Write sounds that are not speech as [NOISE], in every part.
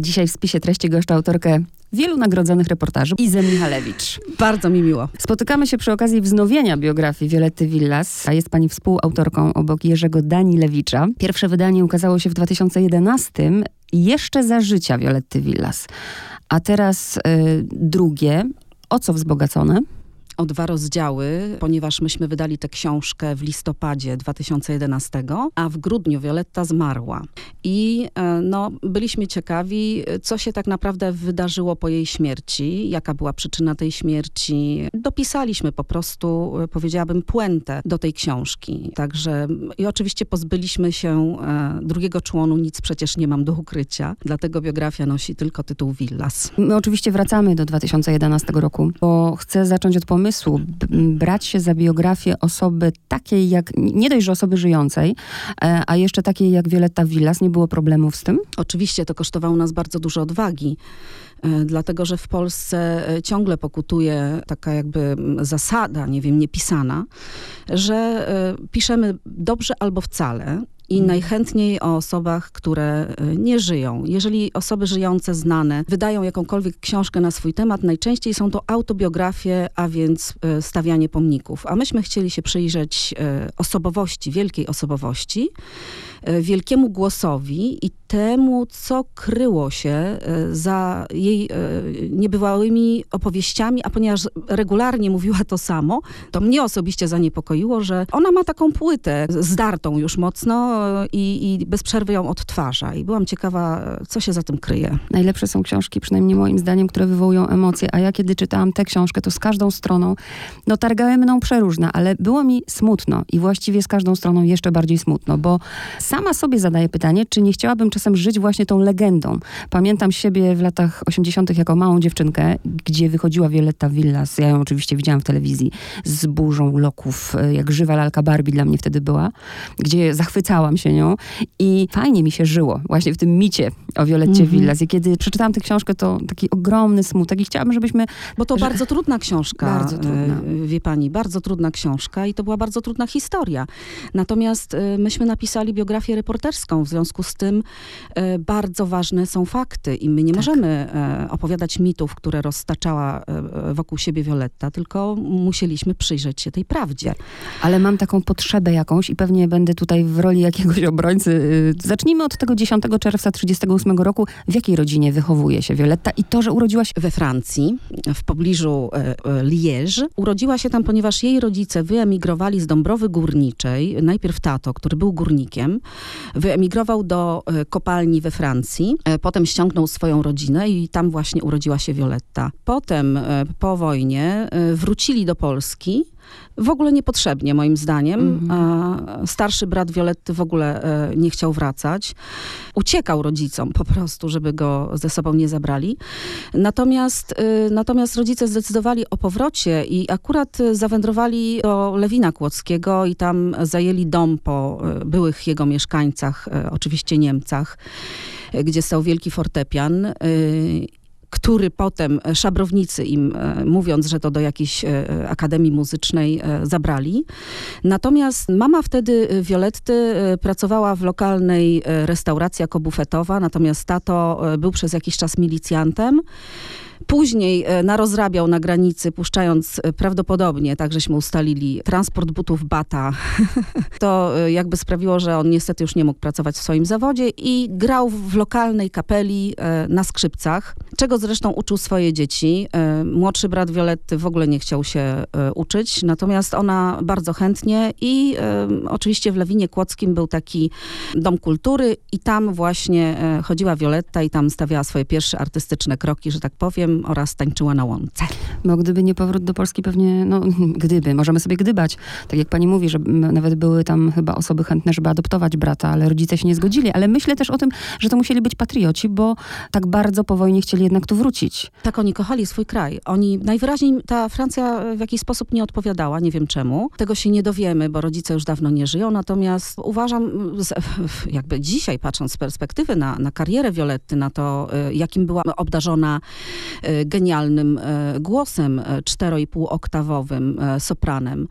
Dzisiaj w spisie treści goszczę autorkę wielu nagrodzonych reportaży, Izę Michalewicz. Bardzo mi miło. Spotykamy się przy okazji wznowienia biografii Violetty Villas, a jest pani współautorką obok Jerzego Danilewicza. Pierwsze wydanie ukazało się w 2011, jeszcze za życia Violetty Villas. A teraz y, drugie, o co wzbogacone? O dwa rozdziały, ponieważ myśmy wydali tę książkę w listopadzie 2011, a w grudniu Violetta zmarła. I e, no, byliśmy ciekawi, co się tak naprawdę wydarzyło po jej śmierci, jaka była przyczyna tej śmierci. Dopisaliśmy po prostu, e, powiedziałabym, puentę do tej książki. Także i oczywiście pozbyliśmy się e, drugiego członu, nic przecież nie mam do ukrycia, dlatego biografia nosi tylko tytuł Villas. My oczywiście wracamy do 2011 roku, bo chcę zacząć od pomysłu, pomysłu brać się za biografię osoby takiej jak, nie dość, że osoby żyjącej, e, a jeszcze takiej jak Violetta Villas, nie było problemów z tym? Oczywiście, to kosztowało nas bardzo dużo odwagi e, dlatego że w Polsce e, ciągle pokutuje taka jakby zasada, nie wiem, niepisana, że piszemy dobrze albo wcale i najchętniej o osobach, które e, nie żyją. Jeżeli osoby żyjące, znane, wydają jakąkolwiek książkę na swój temat, najczęściej są to autobiografie, a więc e, stawianie pomników. A myśmy chcieli się przyjrzeć e, osobowości, wielkiej osobowości, wielkiemu głosowi i temu, co kryło się za jej niebywałymi opowieściami, a ponieważ regularnie mówiła to samo, to mnie osobiście zaniepokoiło, że ona ma taką płytę zdartą już mocno, i, i bez przerwy ją odtwarza. I byłam ciekawa, co się za tym kryje. Najlepsze są książki, przynajmniej moim zdaniem, które wywołują emocje. A ja kiedy czytałam tę książkę, to z każdą stroną, no targały mną przeróżne, ale było mi smutno i właściwie z każdą stroną jeszcze bardziej smutno, bo sama sobie zadaję pytanie, czy nie chciałabym czasem żyć właśnie tą legendą. Pamiętam siebie w latach 80. jako małą dziewczynkę, gdzie wychodziła Violetta Villas, ja ją oczywiście widziałam w telewizji, z burzą loków, jak żywa lalka Barbie dla mnie wtedy była, gdzie zachwycała zachwycałam się nią i fajnie mi się żyło właśnie w tym micie o Violetcie -hmm. Villas. I kiedy przeczytałam tę książkę, to taki ogromny smutek i chciałabym, żebyśmy... Bo to że... bardzo trudna książka, bardzo trudna. E, wie pani, bardzo trudna książka i to była bardzo trudna historia. Natomiast e, myśmy napisali biografię reporterską, w związku z tym e, bardzo ważne są fakty i my nie tak. możemy opowiadać mitów, które roztaczała wokół siebie Violetta, tylko musieliśmy przyjrzeć się tej prawdzie. Ale mam taką potrzebę jakąś i pewnie będę tutaj w roli jak jakiegoś obrońcy. Y, zacznijmy od tego 10 czerwca 1938 roku. W jakiej rodzinie wychowuje się Violetta i to, że urodziła się... We Francji, w pobliżu e, e, Liège. Urodziła się tam, ponieważ jej rodzice wyemigrowali z Dąbrowy Górniczej. Najpierw tato, który był górnikiem, wyemigrował do e, kopalni we Francji. Potem ściągnął swoją rodzinę i tam właśnie urodziła się Violetta. Potem, po wojnie, wrócili do Polski w ogóle niepotrzebnie, moim zdaniem. Mhm. Starszy brat Violetty w ogóle e, nie chciał wracać. Uciekał rodzicom po prostu, żeby go ze sobą nie zabrali. Natomiast, e, natomiast rodzice zdecydowali o powrocie i akurat zawędrowali do Lewina Kłodzkiego i tam zajęli dom po e, byłych jego mieszkańcach, oczywiście Niemcach gdzie stał wielki fortepian który potem szabrownicy im, e, mówiąc, że to do jakiejś e, akademii muzycznej e, zabrali. Natomiast mama wtedy Violetty pracowała w lokalnej restauracji jako bufetowa, natomiast tato był przez jakiś czas milicjantem. Później e, narozrabiał na granicy, puszczając e, prawdopodobnie, tak żeśmy ustalili, transport butów Bata. [LAUGHS] to e, jakby sprawiło, że on niestety już nie mógł pracować w swoim zawodzie i grał w lokalnej kapeli na skrzypcach, czego zresztą uczył swoje dzieci. Młodszy brat Violetty w ogóle nie chciał się uczyć, natomiast ona bardzo chętnie i oczywiście w Lewinie Kłodzkim był taki dom kultury i tam właśnie chodziła Violetta i tam stawiała swoje pierwsze artystyczne kroki, że tak powiem oraz tańczyła na łące. Bo gdyby nie powrót do Polski, pewnie, no [LAUGHS] gdyby, możemy sobie gdybać. Tak jak pani mówi, że nawet były tam chyba osoby chętne, żeby adoptować brata, ale rodzice się nie zgodzili. Ale myślę też o tym, że to musieli być patrioci, bo tak bardzo po wojnie chcieli jednak tu wrócić. Tak, oni kochali swój kraj. Oni najwyraźniej, ta Francja w jakiś sposób nie odpowiadała, nie wiem czemu. Tego się nie dowiemy, bo rodzice już dawno nie żyją, natomiast uważam, jakby dzisiaj patrząc z perspektywy na, na karierę Violetty, na to, y, jakim była obdarzona e, genialnym e, głosem e, cztero i pół oktawowym e, sopranem.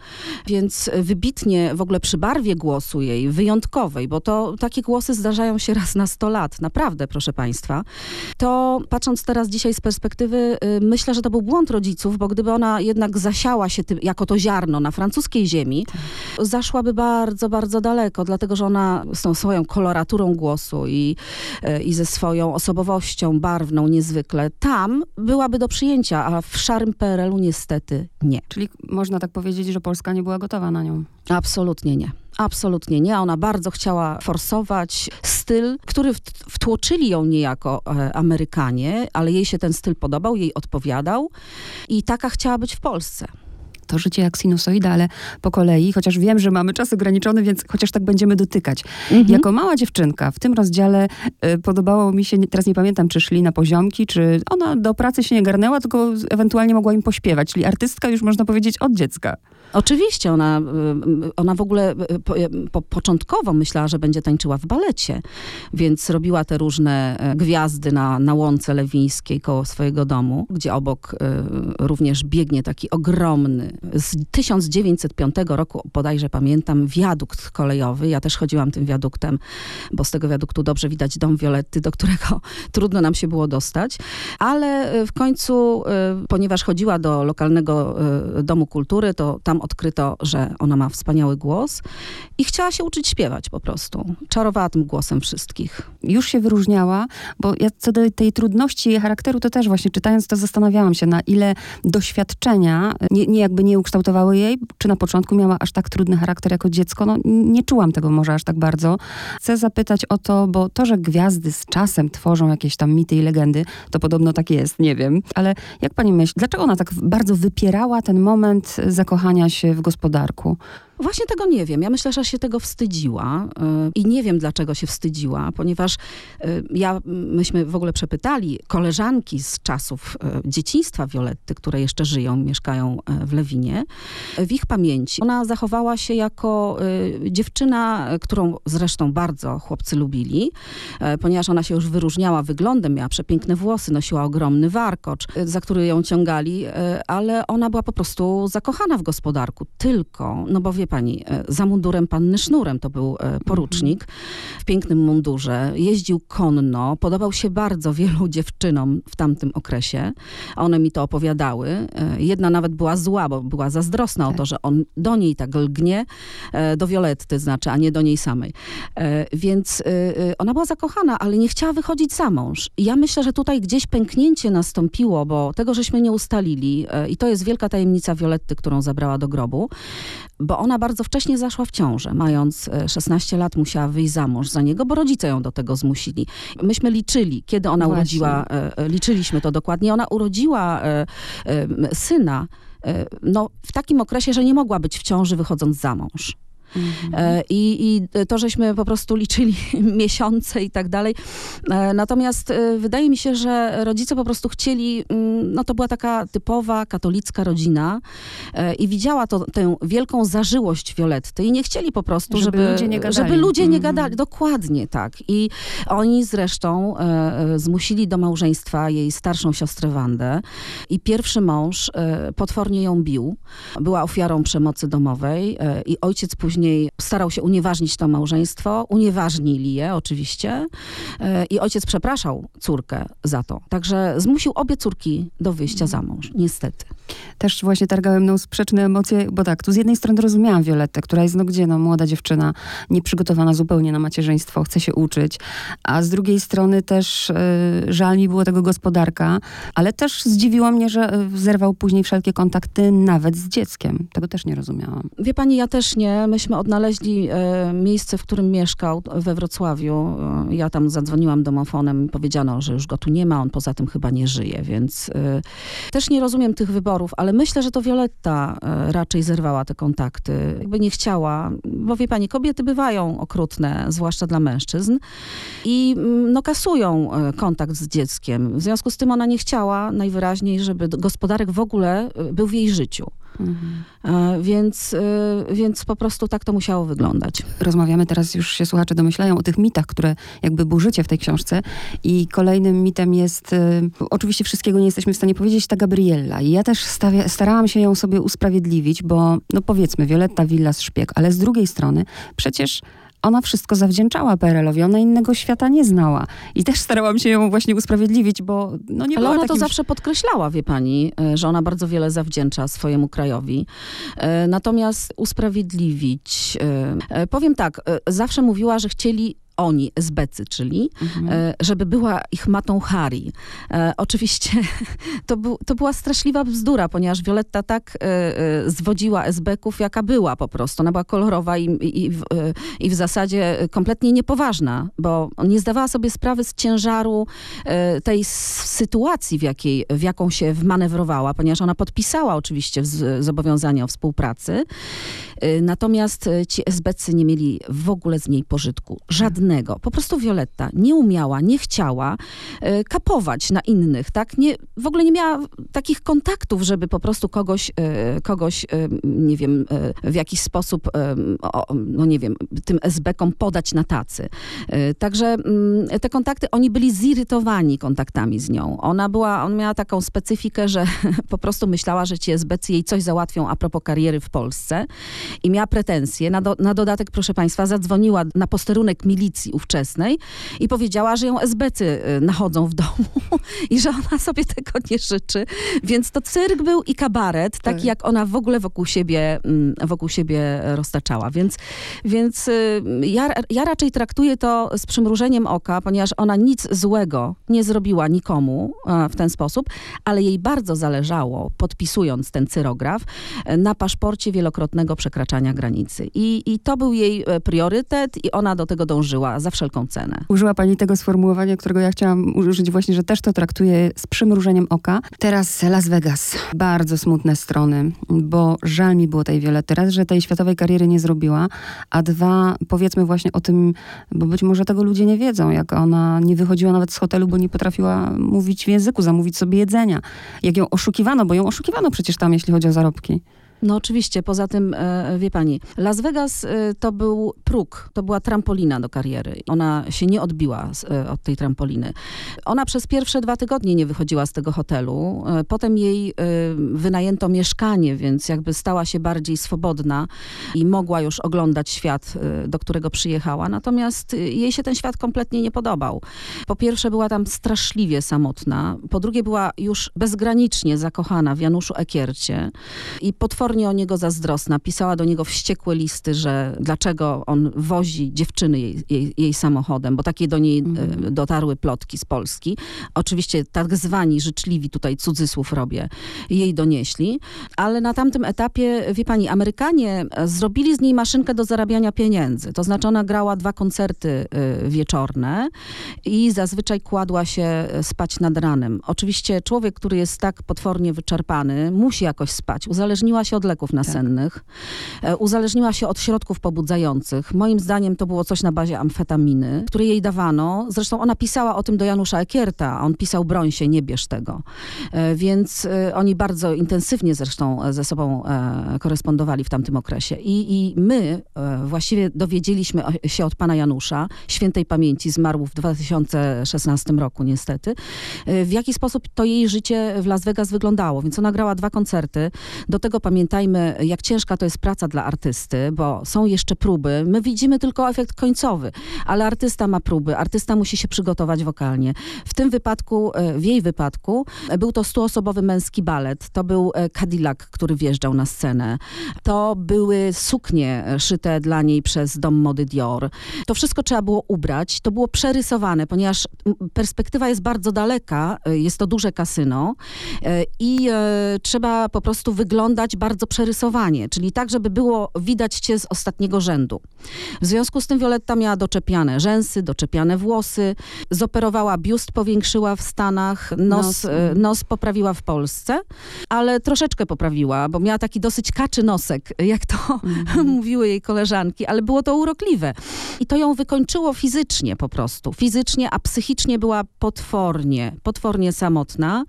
Więc wybitnie w ogóle przy barwie głosu jej, wyjątkowej, bo to takie głosy zdarzają się raz na 100 lat, naprawdę, proszę państwa. To patrząc teraz dzisiaj z perspektywy, y, myślę, że to był błąd rodziców, bo gdyby ona jednak zasiała się tym, jako to ziarno na francuskiej ziemi, zaszłaby bardzo, bardzo daleko, dlatego że ona z tą swoją koloraturą głosu i, y, i ze swoją osobowością barwną niezwykle, tam byłaby do przyjęcia, a w szarym PRL-u niestety nie. Czyli można tak powiedzieć, że Polska nie była gotowa na nią. Absolutnie nie. Absolutnie nie. Ona bardzo chciała forsować styl, który wt- wtłoczyli ją niejako e, Amerykanie, ale jej się ten styl podobał, jej odpowiadał i taka chciała być w Polsce. To życie jak sinusoida, ale po kolei, chociaż wiem, że mamy czas ograniczony, więc chociaż tak będziemy dotykać. Mhm. Jako mała dziewczynka w tym rozdziale y, podobało mi się, teraz nie pamiętam, czy szli na poziomki, czy ona do pracy się nie garnęła, tylko ewentualnie mogła im pośpiewać. Czyli artystka już można powiedzieć od dziecka. Oczywiście, ona, y, ona w ogóle y, po, y, po, początkowo myślała, że będzie tańczyła w balecie, więc robiła te różne e, gwiazdy na, na łące lewińskiej koło swojego domu, gdzie obok y, również biegnie taki ogromny, z 1905 roku bodajże pamiętam, wiadukt kolejowy. Ja też chodziłam tym wiaduktem, bo z tego wiaduktu dobrze widać dom Violetty, do którego [LAUGHS] trudno nam się było dostać. Ale y, w końcu, y, ponieważ chodziła do lokalnego y, domu kultury, to tam odkryto, że ona ma wspaniały głos i chciała się uczyć śpiewać po prostu. Czarowała tym głosem wszystkich. Już się wyróżniała, bo ja co do tej trudności jej charakteru, to też właśnie czytając to zastanawiałam się, na ile doświadczenia nie, nie jakby nie ukształtowały jej, czy na początku miała aż tak trudny charakter jako dziecko. No nie czułam tego może aż tak bardzo. Chcę zapytać o to, bo to, że gwiazdy z czasem tworzą jakieś tam mity i legendy, to podobno tak jest, nie wiem. Ale jak pani myśli, dlaczego ona tak bardzo wypierała ten moment zakochania się w gospodarku? Właśnie tego nie wiem. Ja myślę, że się tego wstydziła y, i nie wiem, dlaczego się wstydziła, ponieważ y, ja, myśmy w ogóle przepytali koleżanki z czasów y, dzieciństwa Violetty, które jeszcze żyją, mieszkają w Lewinie, w ich pamięci. Ona zachowała się jako dziewczyna, którą zresztą bardzo chłopcy lubili, ponieważ ona się już wyróżniała wyglądem, miała przepiękne włosy, nosiła ogromny warkocz, za który ją ciągali, ale ona była po prostu zakochana w gospodarku. Tylko, no bo wie pani, e, za mundurem panny sznurem to był e, porucznik w pięknym mundurze. Jeździł konno, podobał się bardzo wielu [LAUGHS] dziewczynom w tamtym okresie. One mi to opowiadały. E, Jedna nawet była zła, bo była zazdrosna o Tak. to, że on do niej tak lgnie, do Violetty znaczy, a nie do niej samej. Więc ona była zakochana, ale nie chciała wychodzić za mąż. I ja myślę, że tutaj gdzieś pęknięcie nastąpiło, bo tego żeśmy nie ustalili i to jest wielka tajemnica Violetty, którą zabrała do grobu, bo ona bardzo wcześnie zaszła w ciążę. Mając e, 16 lat musiała wyjść za mąż za niego, bo rodzice ją do tego zmusili. Myśmy liczyli, kiedy ona Właśnie. urodziła, e, e, liczyliśmy to dokładnie. Ona urodziła e, e, syna e, no, w takim okresie, że nie mogła być w ciąży wychodząc za mąż. E, I, I to, żeśmy po prostu liczyli [LAUGHS] miesiące i tak dalej. E, Natomiast e, wydaje mi się, że rodzice po prostu chcieli, mm, no to była taka typowa katolicka rodzina i widziała to, tę wielką zażyłość Violetty i nie chcieli po prostu, Żeby żeby, ludzie nie gadali. żeby ludzie nie Mhm. gadali. Dokładnie tak. I oni zresztą zmusili do małżeństwa jej starszą siostrę Wandę i pierwszy mąż potwornie ją bił. Była ofiarą przemocy domowej i ojciec później starał się unieważnić to małżeństwo. Unieważnili je oczywiście e, i ojciec przepraszał córkę za to. Także zmusił obie córki do wyjścia za mąż, niestety. Też właśnie targały mną sprzeczne emocje, bo tak, tu z jednej strony rozumiałam Violettę, która jest, no gdzie, no młoda dziewczyna, nieprzygotowana zupełnie na macierzyństwo, chce się uczyć, a z drugiej strony też e, żal mi było tego gospodarka, ale też zdziwiło mnie, że e, zerwał później wszelkie kontakty nawet z dzieckiem. Tego też nie rozumiałam. Wie pani, ja też nie. Myśmy odnaleźli e, miejsce, w którym mieszkał we Wrocławiu. E, ja tam zadzwoniłam domofonem powiedziano, że już go tu nie ma, on poza tym chyba nie żyje, więc e, też nie rozumiem tych wyborów, ale myślę, że to Violetta raczej zerwała te kontakty. Jakby nie chciała, bo wie pani, kobiety bywają okrutne, zwłaszcza dla mężczyzn i mm, no, kasują kontakt z dzieckiem. W związku z tym ona nie chciała najwyraźniej, żeby gospodarek w ogóle był w jej życiu. Mhm. E, więc, e, więc po prostu tak to musiało wyglądać. Rozmawiamy teraz, już się słuchacze domyślają o tych mitach, które jakby burzycie w tej książce. I kolejnym mitem jest, e, oczywiście wszystkiego nie jesteśmy w stanie powiedzieć, ta Gabriella. I ja też stawia, starałam się ją sobie usprawiedliwić, bo no powiedzmy, Violetta Villas szpieg, ale z drugiej strony przecież ona wszystko zawdzięczała PRL-owi, ona innego świata nie znała. I też starałam się ją właśnie usprawiedliwić, bo no nie Ale ona takim... to zawsze podkreślała, wie pani, e, że ona bardzo wiele zawdzięcza swojemu krajowi. E, natomiast usprawiedliwić, e, powiem tak, zawsze mówiła, że chcieli oni, esbecy, czyli, mhm. E, żeby była ich matą Hari. E, oczywiście [LAUGHS] to, był, to była straszliwa bzdura, ponieważ Violetta tak e, zwodziła esbeków, jaka była po prostu. Ona była kolorowa i, i, w, i w zasadzie kompletnie niepoważna, bo nie zdawała sobie sprawy z ciężaru e, tej sytuacji, w, jakiej, w jaką się wmanewrowała, ponieważ ona podpisała oczywiście z, zobowiązania o współpracy. Natomiast ci esbecy nie mieli w ogóle z niej pożytku. Żadnego. Po prostu Violetta nie umiała, nie chciała e, kapować na innych, tak? Nie, w ogóle nie miała takich kontaktów, żeby po prostu kogoś, kogoś nie wiem, w jakiś sposób, no nie wiem, tym SB-kom podać na tacy. Także mm, te kontakty, oni byli zirytowani kontaktami z nią. Ona była, on miała taką specyfikę, że [LAUGHS] po prostu myślała, że ci SBC jej coś załatwią a propos kariery w Polsce i miała pretensje. Na, do, na dodatek, proszę państwa, zadzwoniła na posterunek milicji ówczesnej i powiedziała, że ją esbecy y, nachodzą w domu [LAUGHS] i że ona sobie tego nie życzy. Więc to cyrk był i kabaret, taki tak. jak ona w ogóle wokół siebie, mm, wokół siebie roztaczała. Więc, więc y, ja, ja raczej traktuję to z przymrużeniem oka, ponieważ ona nic złego nie zrobiła nikomu w ten sposób, ale jej bardzo zależało, podpisując ten cyrograf, na paszporcie wielokrotnego przekraczania granicy. I, I to był jej e, priorytet i ona do tego dążyła za wszelką cenę. Użyła pani tego sformułowania, którego ja chciałam użyć właśnie, że też to traktuje z przymrużeniem oka. Teraz Las Vegas. Bardzo smutne strony, bo żal mi było tej wiele. Teraz, że tej światowej kariery nie zrobiła, a dwa, powiedzmy właśnie o tym, bo być może tego ludzie nie wiedzą, jak ona nie wychodziła nawet z hotelu, bo nie potrafiła mówić w języku, zamówić sobie jedzenia. Jak ją oszukiwano, bo ją oszukiwano przecież tam, jeśli chodzi o zarobki. No oczywiście, poza tym, e, wie pani, Las Vegas e, to był próg, to była trampolina do kariery. Ona się nie odbiła e, od tej trampoliny. Ona przez pierwsze dwa tygodnie nie wychodziła z tego hotelu. Potem jej wynajęto mieszkanie, więc jakby stała się bardziej swobodna i mogła już oglądać świat, do którego przyjechała. Natomiast jej się ten świat kompletnie nie podobał. Po pierwsze była tam straszliwie samotna. Po drugie była już bezgranicznie zakochana w Januszu Ekiercie i potwornie potwornie o niego zazdrosna. Pisała do niego wściekłe listy, że dlaczego on wozi dziewczyny jej, jej, jej samochodem, bo takie do niej mm. dotarły plotki z Polski. Oczywiście tak zwani życzliwi, tutaj cudzysłów robię, jej donieśli, ale na tamtym etapie, wie pani, Amerykanie e, zrobili z niej maszynkę do zarabiania pieniędzy. To znaczy ona grała dwa koncerty e, wieczorne i zazwyczaj kładła się spać nad ranem. Oczywiście człowiek, który jest tak potwornie wyczerpany, musi jakoś spać. Uzależniła się od leków tak. nasennych. Tak. Uzależniła się od środków pobudzających. Moim zdaniem to było coś na bazie amfetaminy, które jej dawano. Zresztą ona pisała o tym do Janusza Ekierta. On pisał, broń się, nie bierz tego. E, więc oni bardzo intensywnie zresztą ze sobą korespondowali w tamtym okresie. I, i my właściwie dowiedzieliśmy się od pana Janusza, świętej pamięci, zmarł w 2016 roku niestety, w jaki sposób to jej życie w Las Vegas wyglądało. Więc ona grała dwa koncerty. Do tego pamiętam pamiętajmy, jak ciężka to jest praca dla artysty, bo są jeszcze próby. My widzimy tylko efekt końcowy, ale artysta ma próby, artysta musi się przygotować wokalnie. W tym wypadku, e, w jej wypadku, był to stuosobowy męski balet. To był e, Cadillac, który wjeżdżał na scenę. To były suknie szyte dla niej przez dom mody Dior. To wszystko trzeba było ubrać. To było przerysowane, ponieważ perspektywa jest bardzo daleka. E, jest to duże kasyno i trzeba po prostu wyglądać bardzo bardzo przerysowanie, czyli tak, żeby było widać cię z ostatniego rzędu. W związku z tym Violetta miała doczepiane rzęsy, doczepiane włosy, zoperowała biust, powiększyła w Stanach, nos, nos. E, nos poprawiła w Polsce, ale troszeczkę poprawiła, bo miała taki dosyć kaczy nosek, jak to mm. [LAUGHS] mówiły jej koleżanki, ale było to urokliwe. I to ją wykończyło fizycznie po prostu. Fizycznie, a psychicznie była potwornie, potwornie samotna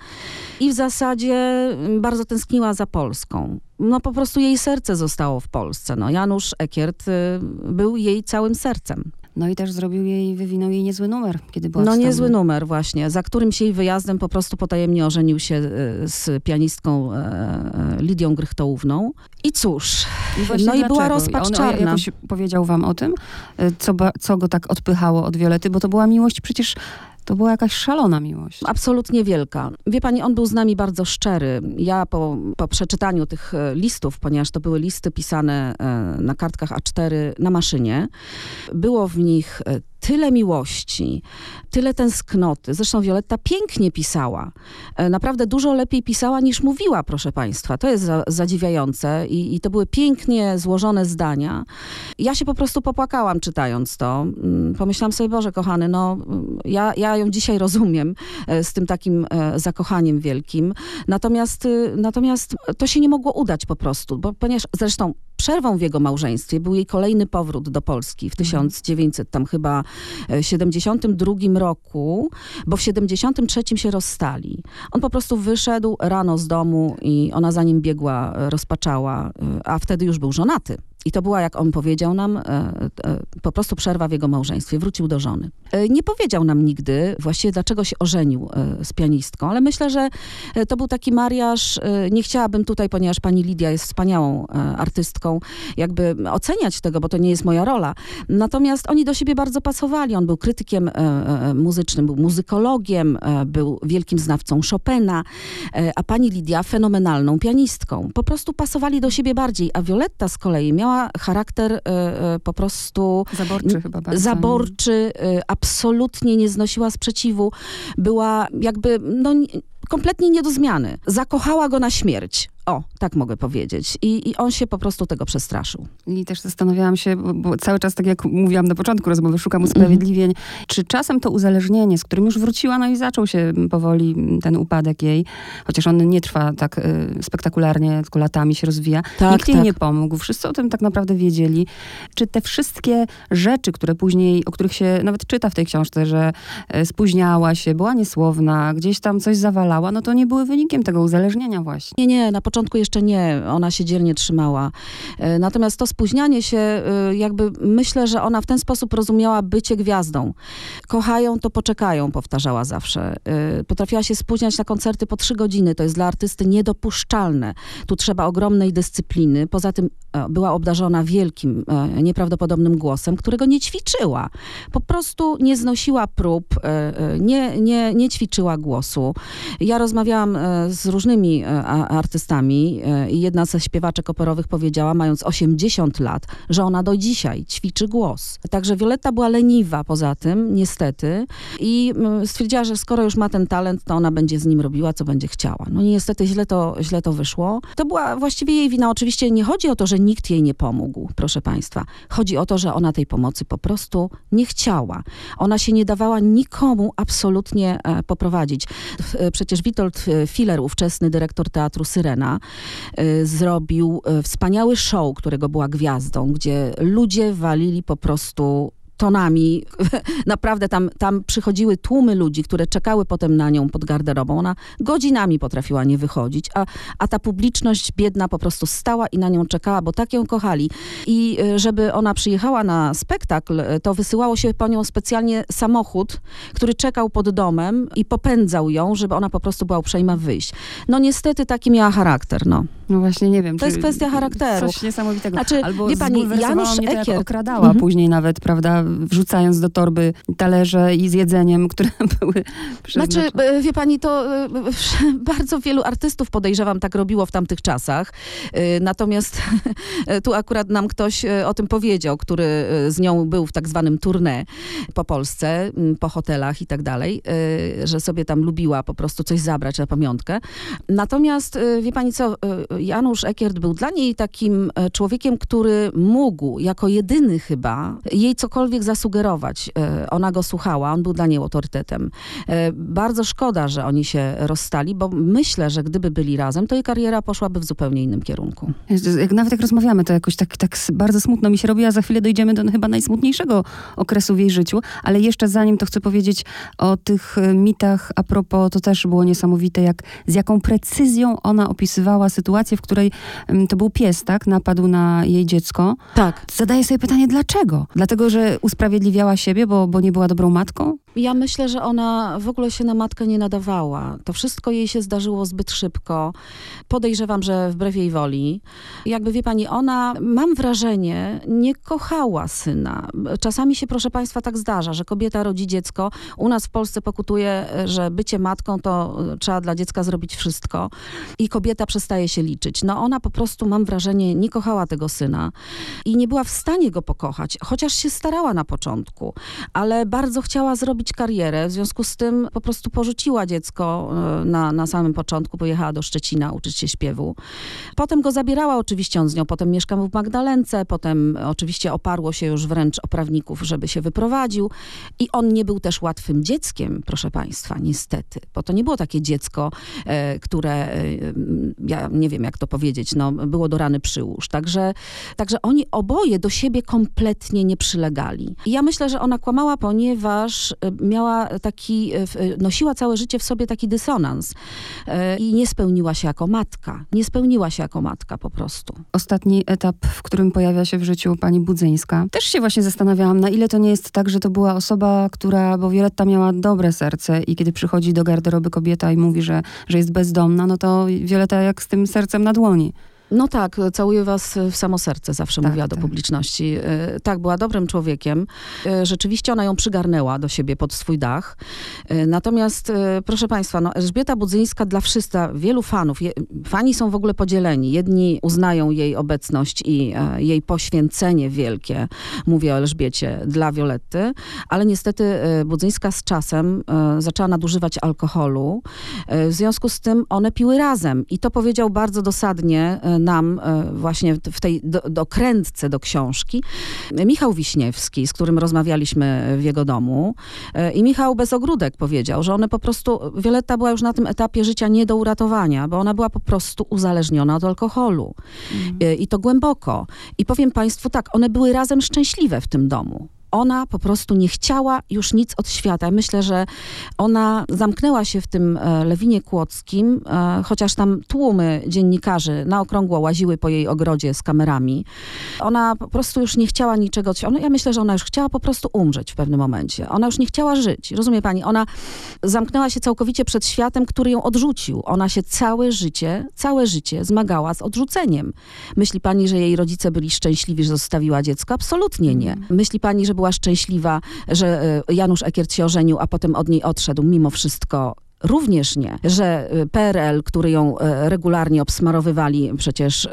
i w zasadzie bardzo tęskniła za Polską. No po prostu jej serce zostało w Polsce. No, Janusz Ekiert y, był jej całym sercem. No i też zrobił jej, wywinął jej niezły numer, kiedy była No niezły numer właśnie, za którym się jej wyjazdem po prostu potajemnie ożenił się y, z pianistką e, e, Lidią Grychtołówną. I cóż, I no i była rozpacz On czarna. jakoś powiedział wam o tym, y, co, co go tak odpychało od Violety, bo to była miłość przecież, to była jakaś szalona miłość. Absolutnie wielka. Wie pani, on był z nami bardzo szczery. Ja po, po przeczytaniu tych e, listów, ponieważ to były listy pisane e, na kartkach A4 na maszynie, było w nich e, tyle miłości, tyle tęsknoty. Zresztą Violetta pięknie pisała. E, Naprawdę dużo lepiej pisała niż mówiła, proszę państwa. To jest za, zadziwiające i, i to były pięknie złożone zdania. Ja się po prostu popłakałam czytając to. Mm, Pomyślałam sobie, Boże kochany, no mm, ja, ja ją dzisiaj rozumiem e, z tym takim e, zakochaniem wielkim. Natomiast, y, natomiast to się nie mogło udać po prostu, bo ponieważ zresztą przerwą w jego małżeństwie był jej kolejny powrót do Polski w 1900 tam chyba e, 72 roku, bo w 73 się rozstali. On po prostu wyszedł rano z domu i ona za nim biegła, e, rozpaczała, e, a wtedy już był żonaty. I to była, jak on powiedział nam, e, e, po prostu przerwa w jego małżeństwie. Wrócił do żony. E, Nie powiedział nam nigdy właściwie, dlaczego się ożenił e, z pianistką, ale myślę, że e, to był taki mariaż. Nie chciałabym tutaj, ponieważ pani Lidia jest wspaniałą artystką, jakby oceniać tego, bo to nie jest moja rola. Natomiast oni do siebie bardzo pasowali. On był krytykiem muzycznym, był muzykologiem, był wielkim znawcą Chopina, a pani Lidia fenomenalną pianistką. Po prostu pasowali do siebie bardziej, a Violetta z kolei miała charakter po prostu Zaborczy chyba bardzo. zaborczy, y, absolutnie nie znosiła sprzeciwu, była jakby no, kompletnie nie do zmiany. Zakochała go na śmierć. O, tak mogę powiedzieć. I, I on się po prostu tego przestraszył. I też zastanawiałam się, bo, bo cały czas, tak jak mówiłam na początku rozmowy, szukam usprawiedliwień, czy czasem to uzależnienie, z którym już wróciła, no i zaczął się powoli ten upadek jej, chociaż on nie trwa tak y, spektakularnie, tylko latami się rozwija. Tak, Nikt jej tak. nie pomógł, wszyscy o tym tak naprawdę wiedzieli. Czy te wszystkie rzeczy, które później, o których się nawet czyta w tej książce, że e, spóźniała się, była niesłowna, gdzieś tam coś zawalała, no to nie były wynikiem tego uzależnienia właśnie. Nie, nie, na początku jeszcze nie. Ona się dzielnie trzymała. E, Natomiast to spóźnianie się, e, jakby myślę, że ona w ten sposób rozumiała bycie gwiazdą. Kochają, to poczekają, powtarzała zawsze. E, Potrafiła się spóźniać na koncerty po trzy godziny. To jest dla artysty niedopuszczalne. Tu trzeba ogromnej dyscypliny. Poza tym była obdarzona wielkim, nieprawdopodobnym głosem, którego nie ćwiczyła. Po prostu nie znosiła prób, nie, nie, nie ćwiczyła głosu. Ja rozmawiałam e, z różnymi e, artystami e, i jedna ze śpiewaczek operowych powiedziała, mając 80 lat, że ona do dzisiaj ćwiczy głos. Także Violetta była leniwa poza tym, niestety, i stwierdziła, że skoro już ma ten talent, to ona będzie z nim robiła, co będzie chciała. No niestety źle to, źle to wyszło. To była właściwie jej wina. Oczywiście nie chodzi o to, że nikt jej nie pomógł, proszę państwa. Chodzi o to, że ona tej pomocy po prostu nie chciała. Ona się nie dawała nikomu absolutnie poprowadzić. E, Przecież Witold e, Filler, ówczesny dyrektor teatru Syrena, e, zrobił e, wspaniały show, którego była gwiazdą, gdzie ludzie walili po prostu tonami. [LAUGHS] Naprawdę tam, tam przychodziły tłumy ludzi, które czekały potem na nią pod garderobą. Ona godzinami potrafiła nie wychodzić, a, a ta publiczność biedna po prostu stała i na nią czekała, bo tak ją kochali. I e, żeby ona przyjechała na spektakl, e, to wysyłało się po nią specjalnie samochód, który czekał pod domem i popędzał ją, żeby ona po prostu była uprzejma wyjść. No niestety taki miała charakter, no. No właśnie, nie wiem. To jest kwestia charakteru. Coś niesamowitego. Znaczy, Albo wie pani, Janusz mnie Ekier- okradała Mhm. później nawet, prawda, wrzucając do torby talerze i z jedzeniem, które [LAUGHS] były Znaczy, przeznaczone. e, wie pani, to e, [LAUGHS] bardzo wielu artystów podejrzewam tak robiło w tamtych czasach. E, Natomiast [LAUGHS] tu akurat nam ktoś o tym powiedział, który z nią był w tak zwanym tournée po Polsce, po hotelach i tak dalej, że sobie tam lubiła po prostu coś zabrać na pamiątkę. Natomiast wie pani co, Janusz Ekiert był dla niej takim człowiekiem, który mógł jako jedyny chyba jej cokolwiek cokolwiek zasugerować, e, ona go słuchała, on był dla niej autorytetem. E, bardzo szkoda, że oni się rozstali, bo myślę, że gdyby byli razem, to jej kariera poszłaby w zupełnie innym kierunku. Jak nawet jak rozmawiamy, to jakoś tak, tak bardzo smutno mi się robi, a za chwilę dojdziemy do chyba najsmutniejszego okresu w jej życiu, ale jeszcze zanim to chcę powiedzieć o tych e, mitach a propos, to też było niesamowite, jak, z jaką precyzją ona opisywała sytuację, w której to był pies, tak, napadł na jej dziecko. Tak. Zadaję sobie pytanie, dlaczego? Dlatego, że usprawiedliwiała siebie, bo, bo nie była dobrą matką? Ja myślę, że ona w ogóle się na matkę nie nadawała. To wszystko jej się zdarzyło zbyt szybko. Podejrzewam, że wbrew jej woli. Jakby wie pani, ona, mam wrażenie, nie kochała syna. Czasami się, proszę państwa, tak zdarza, że kobieta rodzi dziecko. U nas w Polsce pokutuje, że bycie matką to trzeba dla dziecka zrobić wszystko. I kobieta przestaje się liczyć. No ona po prostu, mam wrażenie, nie kochała tego syna. I nie była w stanie go pokochać, chociaż się starała na początku. Ale bardzo chciała zrobić robić karierę, w związku z tym po prostu porzuciła dziecko e, na, na samym początku, pojechała do Szczecina uczyć się śpiewu. Potem go zabierała oczywiście, on z nią potem mieszkał w Magdalence, potem oczywiście oparło się już wręcz o prawników, żeby się wyprowadził i on nie był też łatwym dzieckiem, proszę państwa, niestety, bo to nie było takie dziecko, e, które, e, ja nie wiem jak to powiedzieć, no, było do rany przyłóż. Także, także oni oboje do siebie kompletnie nie przylegali. I ja myślę, że ona kłamała, ponieważ miała taki, e, e, nosiła całe życie w sobie taki dysonans e, i nie spełniła się jako matka. Nie spełniła się jako matka po prostu. Ostatni etap, w którym pojawia się w życiu pani Budzyńska. Też się właśnie zastanawiałam, na ile to nie jest tak, że to była osoba, która, bo Violetta miała dobre serce i kiedy przychodzi do garderoby kobieta i mówi, że, że jest bezdomna, no to Violetta jak z tym sercem na dłoni. No tak, całuję was w samo serce, zawsze tak, mówiła tak. do publiczności. E, tak, była dobrym człowiekiem. E, rzeczywiście ona ją przygarnęła do siebie pod swój dach. E, natomiast, proszę państwa, no, Elżbieta Budzyńska dla wszystkich, wielu fanów, je, fani są w ogóle podzieleni. Jedni uznają jej obecność i jej poświęcenie wielkie, mówię o Elżbiecie, dla Violetty, ale niestety Budzyńska z czasem zaczęła nadużywać alkoholu. W związku z tym one piły razem i to powiedział bardzo dosadnie nam e, właśnie w tej dokrętce do książki Michał Wiśniewski, z którym rozmawialiśmy w jego domu e, i Michał bez ogródek powiedział, że one po prostu, Wioletta była już na tym etapie życia nie do uratowania, bo ona była po prostu uzależniona od alkoholu. Mhm. I to głęboko. I powiem państwu tak, one były razem szczęśliwe w tym domu ona po prostu nie chciała już nic od świata. Myślę, że ona zamknęła się w tym e, Lewinie Kłodzkim, e, chociaż tam tłumy dziennikarzy na okrągło łaziły po jej ogrodzie z kamerami. Ona po prostu już nie chciała niczego. Ja myślę, że ona już chciała po prostu umrzeć w pewnym momencie. Ona już nie chciała żyć. Rozumie pani? Ona zamknęła się całkowicie przed światem, który ją odrzucił. Ona się całe życie, całe życie zmagała z odrzuceniem. Myśli pani, że jej rodzice byli szczęśliwi, że zostawiła dziecko? Absolutnie nie. Myśli pani, że była szczęśliwa, że e, Janusz Ekiert się ożenił, a potem od niej odszedł mimo wszystko Również nie, że e, PRL, który ją e, regularnie obsmarowywali przecież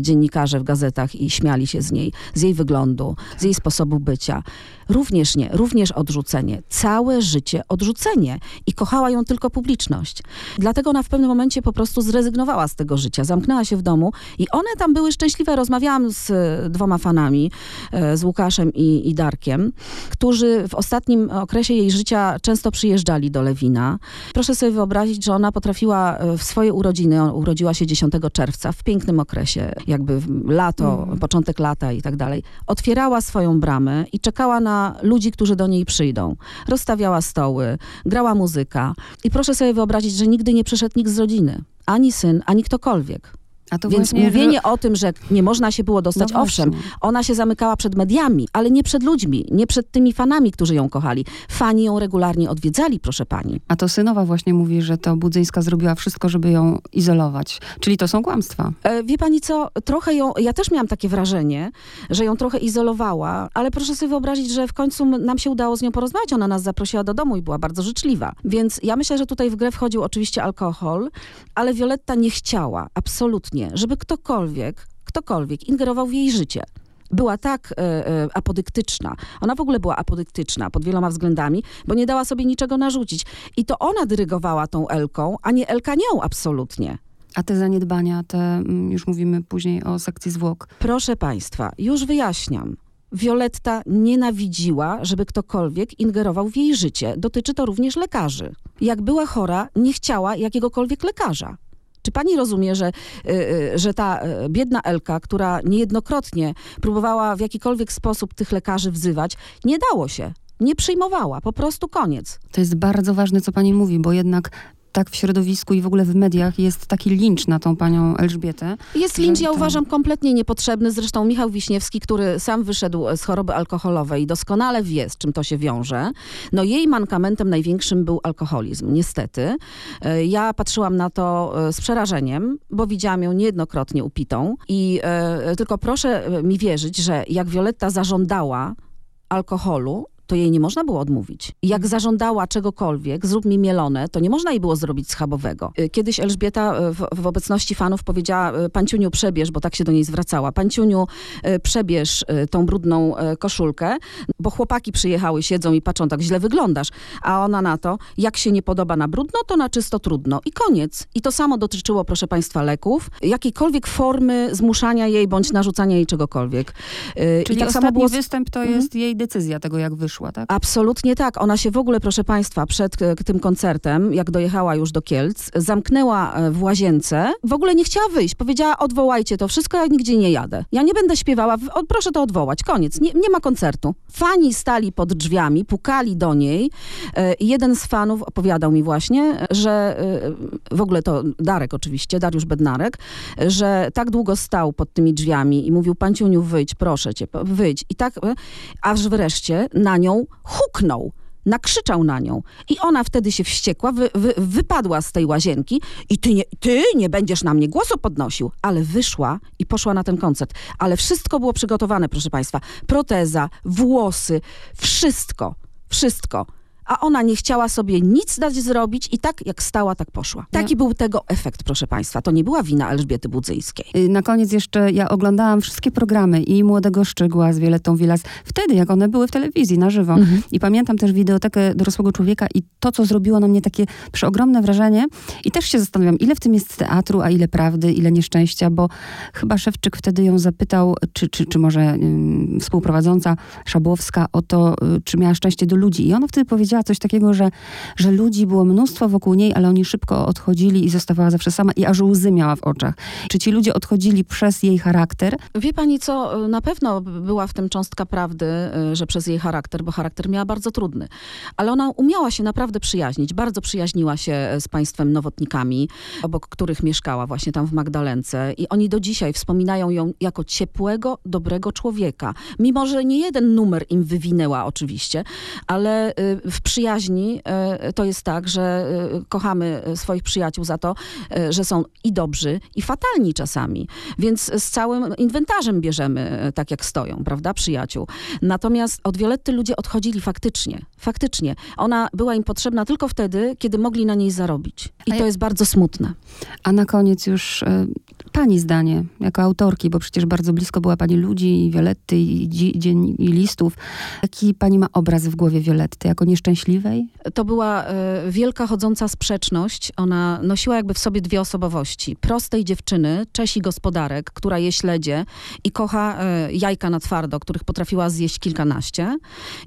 dziennikarze w gazetach i śmiali się z niej, z jej wyglądu, z jej sposobu bycia, Również nie, również odrzucenie. Całe życie odrzucenie. I kochała ją tylko publiczność. Dlatego ona w pewnym momencie po prostu zrezygnowała z tego życia. Zamknęła się w domu i one tam były szczęśliwe. Rozmawiałam z e, dwoma fanami, e, z Łukaszem i, i Darkiem, którzy w ostatnim okresie jej życia często przyjeżdżali do Lewina. Proszę sobie wyobrazić, że ona potrafiła e, w swoje urodziny, urodziła się 10 czerwca, w pięknym okresie, jakby lato, mm. początek lata i tak dalej. Otwierała swoją bramę i czekała na ludzi, którzy do niej przyjdą. Rozstawiała stoły, grała muzyka. I proszę sobie wyobrazić, że nigdy nie przyszedł nikt z rodziny. Ani syn, ani ktokolwiek. Więc mówienie o tym, że nie można się było dostać, no owszem, ona się zamykała przed mediami, ale nie przed ludźmi, nie przed tymi fanami, którzy ją kochali. Fani ją regularnie odwiedzali, proszę pani. A to synowa właśnie mówi, że to Budzyńska zrobiła wszystko, żeby ją izolować. Czyli to są kłamstwa. E, wie pani co, trochę ją, ja też miałam takie wrażenie, że ją trochę izolowała, ale proszę sobie wyobrazić, że w końcu nam się udało z nią porozmawiać. Ona nas zaprosiła do domu i była bardzo życzliwa. Więc ja myślę, że tutaj w grę wchodził oczywiście alkohol, ale Violetta nie chciała, absolutnie żeby ktokolwiek, ktokolwiek ingerował w jej życie była tak e, e, apodyktyczna. Ona w ogóle była apodyktyczna pod wieloma względami, bo nie dała sobie niczego narzucić. I to ona dyrygowała tą Elką, a nie Elka nią absolutnie. A te zaniedbania, te, mm, już mówimy później o sekcji zwłok. Proszę państwa, już wyjaśniam. Violetta nienawidziła, żeby ktokolwiek ingerował w jej życie. Dotyczy to również lekarzy. Jak była chora, nie chciała jakiegokolwiek lekarza. Czy pani rozumie, że, y, y, że ta y, biedna Elka, która niejednokrotnie próbowała w jakikolwiek sposób tych lekarzy wzywać, nie dało się. Nie przyjmowała, po prostu koniec. To jest bardzo ważne, co pani mówi, bo jednak tak w środowisku i w ogóle w mediach jest taki lincz na tą panią Elżbietę. Jest lincz, ja to- uważam, kompletnie niepotrzebny. Zresztą Michał Wiśniewski, który sam wyszedł z choroby alkoholowej, doskonale wie, z czym to się wiąże. No jej mankamentem największym był alkoholizm, niestety. E, Ja patrzyłam na to e, z przerażeniem, bo widziałam ją niejednokrotnie upitą. I e, tylko proszę mi wierzyć, że jak Violetta zażądała alkoholu, to jej nie można było odmówić. Jak zażądała czegokolwiek, zrób mi mielone, to nie można jej było zrobić schabowego. Y, Kiedyś Elżbieta y, w, w obecności fanów powiedziała, y, Panciuniu przebierz, bo tak się do niej zwracała, Panciuniu przebierz tą brudną koszulkę, bo chłopaki przyjechały, siedzą i patrzą, tak źle wyglądasz. A ona na to, jak się nie podoba na brudno, to na czysto trudno. I koniec. I to samo dotyczyło, proszę państwa, leków, jakiejkolwiek formy zmuszania jej, bądź narzucania jej czegokolwiek. Czyli I tak ostatni samo było występ to Mhm. jest jej decyzja tego, jak wyszła, tak? Absolutnie tak. Ona się w ogóle, proszę Państwa, przed e, tym koncertem, jak dojechała już do Kielc, zamknęła e, w łazience. W ogóle nie chciała wyjść. Powiedziała, odwołajcie to wszystko, ja nigdzie nie jadę. Ja nie będę śpiewała, proszę to odwołać. Koniec. Nie, nie ma koncertu. Fani stali pod drzwiami, pukali do niej. E, Jeden z fanów opowiadał mi właśnie, że w ogóle to Darek oczywiście, Dariusz Bednarek, że tak długo stał pod tymi drzwiami i mówił, panciuniu, wyjdź, proszę cię, wyjdź. I tak, aż wreszcie na nią huknął. Nakrzyczał na nią. I ona wtedy się wściekła, wy, wy, wypadła z tej łazienki i ty nie, ty nie będziesz na mnie głosu podnosił. Ale wyszła i poszła na ten koncert. Ale wszystko było przygotowane, proszę państwa. Proteza, włosy, wszystko. Wszystko. A ona nie chciała sobie nic dać zrobić i tak jak stała, tak poszła. Taki był tego efekt, proszę państwa. To nie była wina Elżbiety Budzyjskiej. Y, Na koniec jeszcze ja oglądałam wszystkie programy i Młodego Szczygła z Violettą Villas, wtedy jak one były w telewizji na żywo. I pamiętam też wideotekę dorosłego człowieka i to, co zrobiło na mnie takie przeogromne wrażenie. I też się zastanawiam, ile w tym jest teatru, a ile prawdy, ile nieszczęścia, bo chyba Szewczyk wtedy ją zapytał, czy, czy, czy może ym, współprowadząca Szabłowska o to, y, czy miała szczęście do ludzi. I ona wtedy powiedziała coś takiego, że, że ludzi było mnóstwo wokół niej, ale oni szybko odchodzili i zostawała zawsze sama i aż łzy miała w oczach. Czy ci ludzie odchodzili przez jej charakter? Wie pani co, na pewno była w tym cząstka prawdy, y, że przez jej charakter, bo charakter miała bardzo trudny. Ale ona umiała się naprawdę przyjaźnić. Bardzo przyjaźniła się e, z państwem nowotnikami, obok których mieszkała właśnie tam w Magdalence. I oni do dzisiaj wspominają ją jako ciepłego, dobrego człowieka. Mimo, że nie jeden numer im wywinęła oczywiście, ale y, w przyjaźni y, to jest tak, że y, kochamy swoich przyjaciół za to, że są i dobrzy, i fatalni czasami. Więc z całym inwentarzem bierzemy e, tak, jak stoją, prawda, przyjaciół. Natomiast od Violetty ludzie odchodzili faktycznie, faktycznie. Ona była im potrzebna tylko wtedy, kiedy mogli na niej zarobić. I to jest bardzo smutne. A na koniec już e, pani zdanie, jako autorki, bo przecież bardzo blisko była pani ludzi, i Violetty, i, dzień, i listów. Jaki pani ma obraz w głowie Violetty? Jako nieszczęśliwej? To była e, wielka chodząca sprzeczność. Ona nosiła jakby w sobie dwie osobowości. Prostej dziewczyny, Czesi gospodarek, która je śledzie i kocha e, jajka na twardo, których potrafiła zjeść kilkanaście.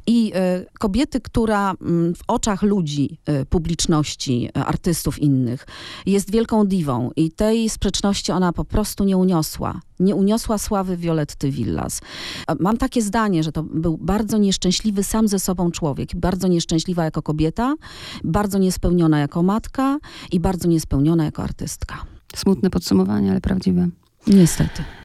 I e, kobiety, która mm, w oczach ludzi, publiczności, artystów innych jest wielką diwą. I tej sprzeczności ona po prostu nie uniosła. Nie uniosła sławy Violetty Villas. Mam takie zdanie, że to był bardzo nieszczęśliwy sam ze sobą człowiek. Bardzo nieszczęśliwa jako kobieta, bardzo niespełniona jako matka i bardzo niespełniona jako artystka. Smutne podsumowanie, ale prawdziwe. Niestety.